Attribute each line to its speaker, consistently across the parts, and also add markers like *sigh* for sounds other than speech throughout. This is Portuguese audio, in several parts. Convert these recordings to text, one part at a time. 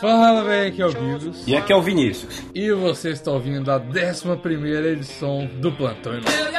Speaker 1: Fala, velho, aqui é o Vírus.
Speaker 2: E aqui é o Vinícius.
Speaker 1: E você está ouvindo a 11 edição do Plantão Inútil.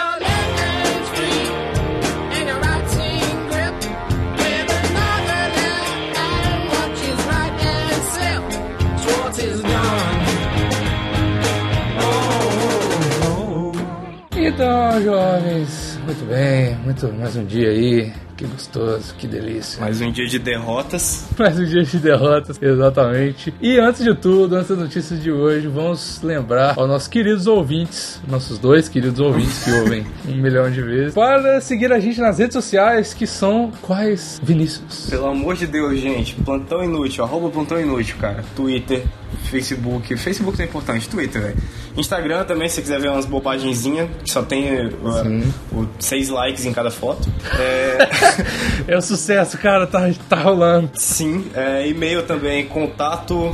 Speaker 1: Então, jovens, muito bem, muito mais um dia aí. Que gostoso, que delícia.
Speaker 2: Mais um dia de derrotas.
Speaker 1: Mais um dia de derrotas, exatamente. E antes de tudo, antes das notícias de hoje, vamos lembrar aos nossos queridos ouvintes, nossos dois queridos ouvintes que ouvem *laughs* um milhão de vezes, para seguir a gente nas redes sociais, que são quais, Vinícius?
Speaker 2: Pelo amor de Deus, gente, plantão inútil, arroba plantão inútil, cara. Twitter, Facebook, Facebook é importante, Twitter, velho. Instagram também, se você quiser ver umas bobagenzinhas, que só tem uh, o, seis likes em cada foto.
Speaker 1: É... *laughs* é o sucesso, cara, tá, tá rolando.
Speaker 2: Sim, é, e-mail também, contato.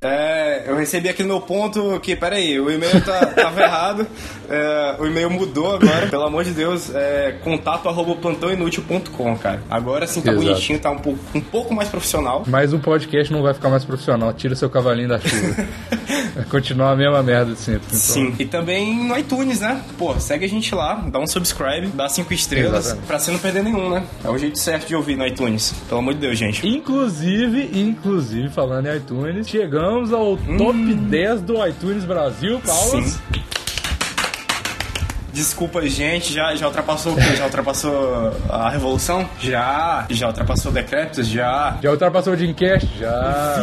Speaker 2: É, eu recebi aqui no meu ponto que, peraí, o e-mail tá, tava errado, é, o e-mail mudou agora, pelo amor de Deus, é contato arroba plantãoinútil.com, cara. Agora sim tá Exato. bonitinho, tá um pouco, um pouco mais profissional.
Speaker 1: Mas o podcast não vai ficar mais profissional, tira seu cavalinho da chuva. *laughs* vai *laughs* continuar a mesma merda de sempre. Então.
Speaker 2: Sim, e também no iTunes, né? Pô, segue a gente lá, dá um subscribe, dá cinco estrelas, Exatamente. pra você não perder nenhum, né? É o jeito certo de ouvir no iTunes, pelo amor de Deus, gente.
Speaker 1: Inclusive, inclusive, falando em iTunes, chegamos ao hum. top 10 do iTunes Brasil, Paulo. Sim.
Speaker 2: Desculpa, gente, já, já ultrapassou o quê? Já ultrapassou a Revolução? Já. Já ultrapassou Decretos? Já.
Speaker 1: Já ultrapassou o Dreamcast? Já.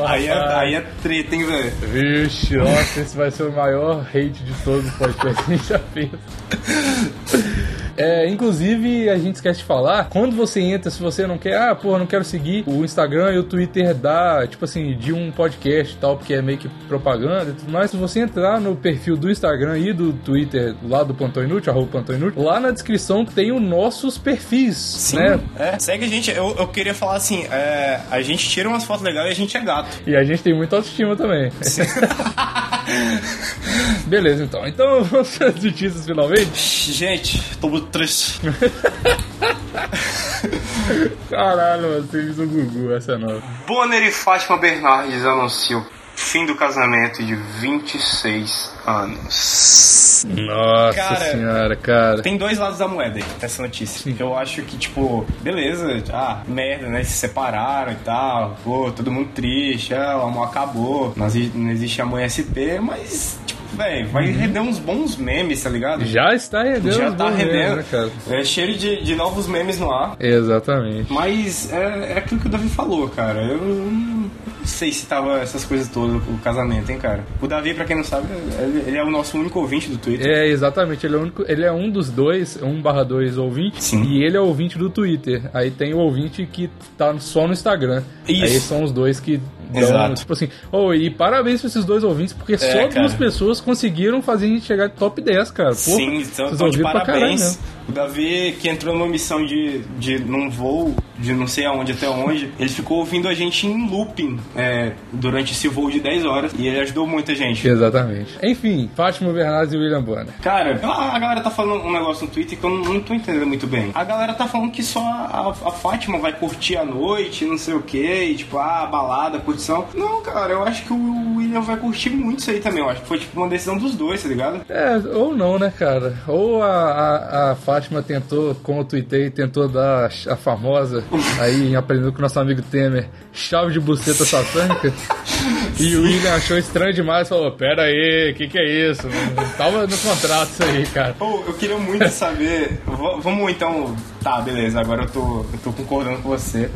Speaker 1: Olha
Speaker 2: aí, é, aí é treta, hein, velho?
Speaker 1: Vixe, nossa, esse vai ser o maior hate de todos os podcasts que a gente já fez. É, inclusive, a gente esquece de falar, quando você entra, se você não quer, ah, porra, não quero seguir o Instagram e o Twitter dá, tipo assim, de um podcast e tal, porque é meio que propaganda e tudo mais, se você entrar no perfil do Instagram e do Twitter, lá do Plantão Inútil, arroba Plantão Inútil, lá na descrição tem os nossos perfis, Sim, né?
Speaker 2: É, segue a gente, eu, eu queria falar assim, é, a gente tira umas fotos legais e a gente é gato.
Speaker 1: E a gente tem muita autoestima também. *laughs* *laughs* Beleza, então. Então, *laughs* vamos as notícias finalmente?
Speaker 2: Gente, tô muito triste. *laughs*
Speaker 1: Caralho, você fez o Gugu, essa é nova.
Speaker 2: Bonner e Fátima Bernardes anunciam fim do casamento de 26 anos.
Speaker 1: Nossa cara, senhora, cara.
Speaker 2: Tem dois lados da moeda aí, essa notícia. Sim. Eu acho que, tipo, beleza, ah, merda, né? Se separaram e tal. Pô, todo mundo triste, ah, o amor acabou. Não existe amor SP, mas, tipo, velho, vai uhum. render uns bons memes, tá ligado?
Speaker 1: Já está rendendo.
Speaker 2: Já tá rendendo. Memes, né, cara? É cheio de, de novos memes no ar.
Speaker 1: Exatamente.
Speaker 2: Mas é, é aquilo que o Davi falou, cara. Eu não sei se tava essas coisas todas o casamento, hein, cara. O Davi, pra quem não sabe, ele é o nosso único ouvinte do Twitter.
Speaker 1: É, exatamente. Ele é, único, ele é um dos dois, um barra dois ouvintes. Sim. E ele é o ouvinte do Twitter. Aí tem o ouvinte que tá só no Instagram. Isso. Aí são os dois que Exato. Tipo assim, oh, e parabéns pra esses dois ouvintes, porque é, só cara. duas pessoas conseguiram fazer a gente chegar top 10, cara. Pô,
Speaker 2: Sim, então, então de parabéns. O Davi, que entrou numa missão de, de num voo de não sei aonde até onde, ele ficou ouvindo a gente em looping é, durante esse voo de 10 horas e ele ajudou muita gente.
Speaker 1: Exatamente. Enfim, Fátima Bernardes e William Bonner.
Speaker 2: Cara, a galera tá falando um negócio no Twitter que eu não, não tô entendendo muito bem. A galera tá falando que só a, a Fátima vai curtir a noite, não sei o que, tipo, ah, balada, curtição. Não, cara, eu acho que o William vai curtir muito isso aí também. Eu acho que foi tipo uma decisão dos dois, tá ligado?
Speaker 1: É, ou não, né, cara? Ou a, a, a Fátima tentou, como eu tuitei, tentou dar a famosa aí aprendendo com nosso amigo Temer, chave de buceta satânica. e o William achou estranho demais falou: Pera aí, o que, que é isso? Tava no contrato isso aí, cara.
Speaker 2: Oh, eu queria muito saber. vamos então. Tá, beleza, agora eu tô, eu tô concordando com você.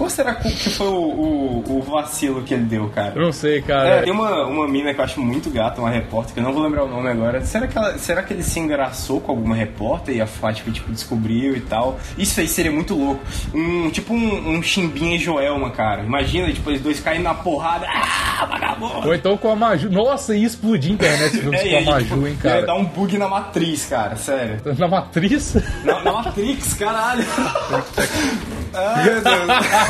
Speaker 2: Qual será que foi o, o, o, vacilo que ele deu, cara?
Speaker 1: Eu não sei, cara.
Speaker 2: É, tem uma, uma mina que eu acho muito gata, uma repórter, que eu não vou lembrar o nome agora. Será que, ela, será que ele se engraçou com alguma repórter e a Fátima, tipo, descobriu e tal? Isso aí seria muito louco. Um, tipo um, um Chimbinha e Joelma, cara. Imagina, tipo, eles dois caindo na porrada. Ah, vagabundo!
Speaker 1: Ou então com a Maju. Nossa, ia explodir a internet se *laughs* é, com a Maju, tipo, hein, cara?
Speaker 2: Ia dar um bug na matriz, cara, sério. *laughs*
Speaker 1: Na matriz?
Speaker 2: Na, na Matrix, caralho. Ai, *laughs* meu Deus.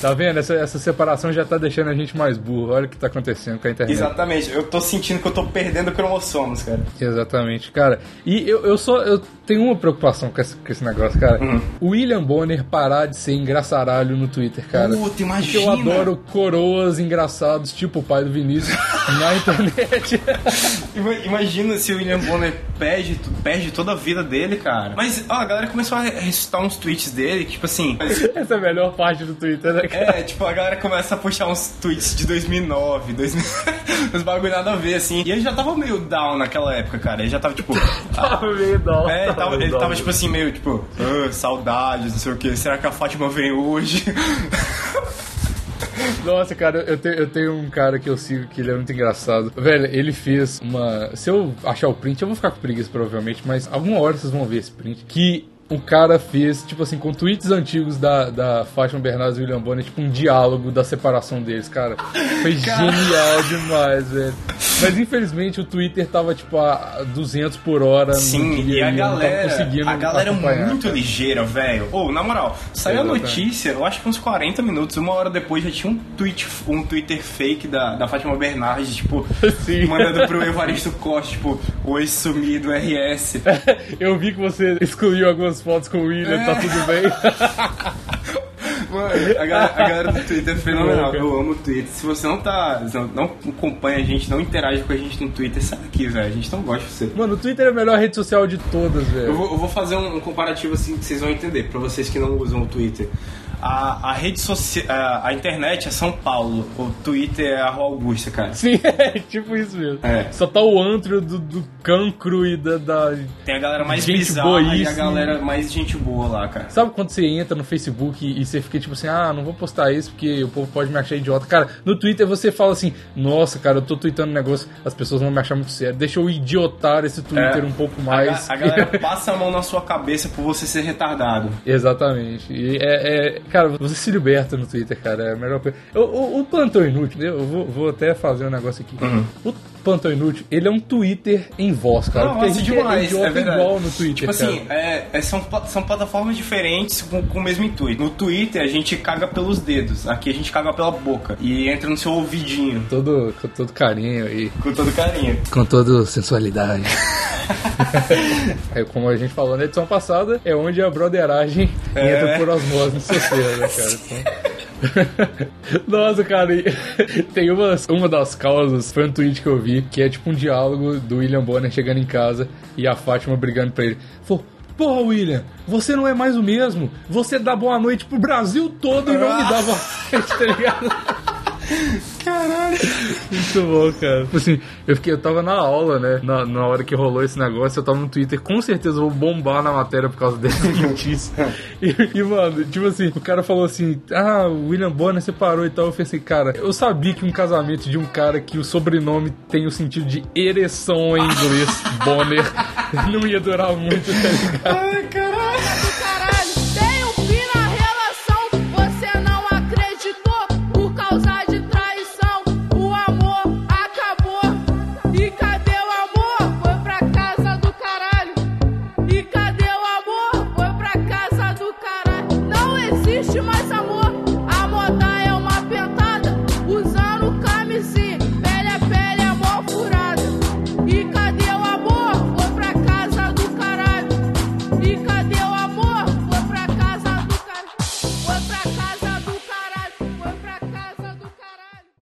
Speaker 1: Tá vendo? Essa, essa separação já tá deixando a gente mais burro. Olha o que tá acontecendo com a internet.
Speaker 2: Exatamente. Eu tô sentindo que eu tô perdendo cromossomos, cara.
Speaker 1: Exatamente, cara. E eu, eu só eu tenho uma preocupação com esse, com esse negócio, cara.
Speaker 2: Uhum.
Speaker 1: O William Bonner parar de ser engraçaralho no Twitter, cara.
Speaker 2: Puta,
Speaker 1: Porque
Speaker 2: imagina.
Speaker 1: eu adoro coroas engraçados, tipo o pai do Vinícius, *laughs* na internet.
Speaker 2: Ima- Imagina se o William Bonner perde, perde toda a vida dele, cara. Mas, ó, a galera começou a ressuscitar uns tweets dele, tipo assim.
Speaker 1: Essa é a melhor parte do Twitter, né?
Speaker 2: É, tipo, a galera começa a puxar uns tweets de 2009, 2000, *laughs* uns bagulho nada a ver, assim. E ele já tava meio down naquela época, cara. Ele já tava, tipo... *laughs*
Speaker 1: Tava meio dó.
Speaker 2: É, tava, ele tava, tipo assim, meio, tipo... "Ah, saudades, não sei o que. Será que a Fátima vem hoje? *laughs*
Speaker 1: Nossa, cara, eu tenho, eu tenho um cara que eu sigo que ele é muito engraçado. Velho, ele fez uma. Se eu achar o print, eu vou ficar com preguiça provavelmente, mas alguma hora vocês vão ver esse print. Que o cara fez, tipo assim, com tweets antigos da, da Fátima Bernardes e William Bonner, tipo um diálogo da separação deles, cara. Foi genial demais, velho. Mas infelizmente o Twitter tava, tipo, a 200 por hora
Speaker 2: Sim,
Speaker 1: dia
Speaker 2: e a galera, a galera é
Speaker 1: acompanhar,
Speaker 2: muito ligeira, velho. Ou, na moral, saiu a notícia, eu acho que uns 40 minutos, uma hora depois já tinha um tweet, um Twitter fake da, da Fátima Bernardes, tipo, *laughs*
Speaker 1: Sim.
Speaker 2: mandando pro Evaristo Costa, tipo, oi sumido RS. *laughs*
Speaker 1: Eu vi que você excluiu algumas fotos com o William, tá tudo bem. *laughs*
Speaker 2: Mano, a galera, a galera do Twitter é fenomenal. Eu amo o Twitter. Se você não tá. Não, não acompanha a gente, não interage com a gente no Twitter, sai daqui, velho. A gente não gosta de você.
Speaker 1: Mano, o Twitter é a melhor rede social de todas,
Speaker 2: Eu
Speaker 1: velho.
Speaker 2: vou, eu vou fazer um, um comparativo assim que vocês vão entender, pra vocês que não usam o Twitter. A, a rede social. A, a internet é São Paulo, o Twitter é a Rua Augusta, cara.
Speaker 1: Sim, *laughs* é tipo isso mesmo.
Speaker 2: É.
Speaker 1: Só tá o antro do, do cancro e da, da-
Speaker 2: Tem a galera mais
Speaker 1: Gente
Speaker 2: bizarra e a galera mais gente boa lá, cara.
Speaker 1: Sabe quando você entra no Facebook e você fica tipo assim, ah, não vou postar isso porque o povo pode me achar idiota. Cara, no Twitter você fala assim, nossa, cara, eu tô tweetando um negócio, as pessoas vão me achar muito sério. Deixa eu idiotar esse Twitter
Speaker 2: É.
Speaker 1: um pouco
Speaker 2: A,
Speaker 1: mais.
Speaker 2: ga- a galera *laughs* passa a mão na sua cabeça por você ser retardado.
Speaker 1: Exatamente. E é, é- Cara, você se liberta no Twitter, cara. É a melhor coisa. O, o, o Plantão Inútil, eu vou, vou até fazer um negócio aqui.
Speaker 2: Uhum.
Speaker 1: O Plantão Inútil, ele é um Twitter em voz, cara.
Speaker 2: Não,
Speaker 1: porque a
Speaker 2: nossa,
Speaker 1: gente
Speaker 2: demais,
Speaker 1: é idiota
Speaker 2: é verdade.
Speaker 1: igual no Twitter,
Speaker 2: Tipo assim,
Speaker 1: cara.
Speaker 2: é, é- são, são plataformas diferentes com, com o mesmo intuito. No Twitter a gente caga pelos dedos, aqui a gente caga pela boca. E entra no seu ouvidinho,
Speaker 1: Todo, com todo carinho e
Speaker 2: com todo carinho.
Speaker 1: com toda sensualidade. *laughs* *laughs* é, como a gente falou na edição passada, é onde a broderagem
Speaker 2: É.
Speaker 1: entra por osmose no seu ser, né, cara? Então- *laughs* Nossa, cara, *laughs* tem uma, uma das causas, foi um tweet que eu vi, que é tipo um diálogo do William Bonner chegando em casa e a Fátima brigando pra ele. Falou, porra, William, você não é mais o mesmo. Você dá boa noite pro Brasil todo e não me dá boa noite, tá ligado?
Speaker 2: Caralho.
Speaker 1: Muito bom, cara. Tipo assim, eu, fiquei, eu tava na aula, né? Na, na hora que rolou esse negócio, eu tava no Twitter, com certeza eu vou bombar na matéria por causa dessa *laughs* notícia. e, e, mano, tipo assim, o cara falou assim: Ah, o William Bonner separou e tal. Eu pensei, cara, eu sabia que um casamento de um cara que o sobrenome tem o sentido de ereção em inglês, *laughs* Bonner, *laughs* não ia durar muito, tá ligado?
Speaker 2: Ai, cara.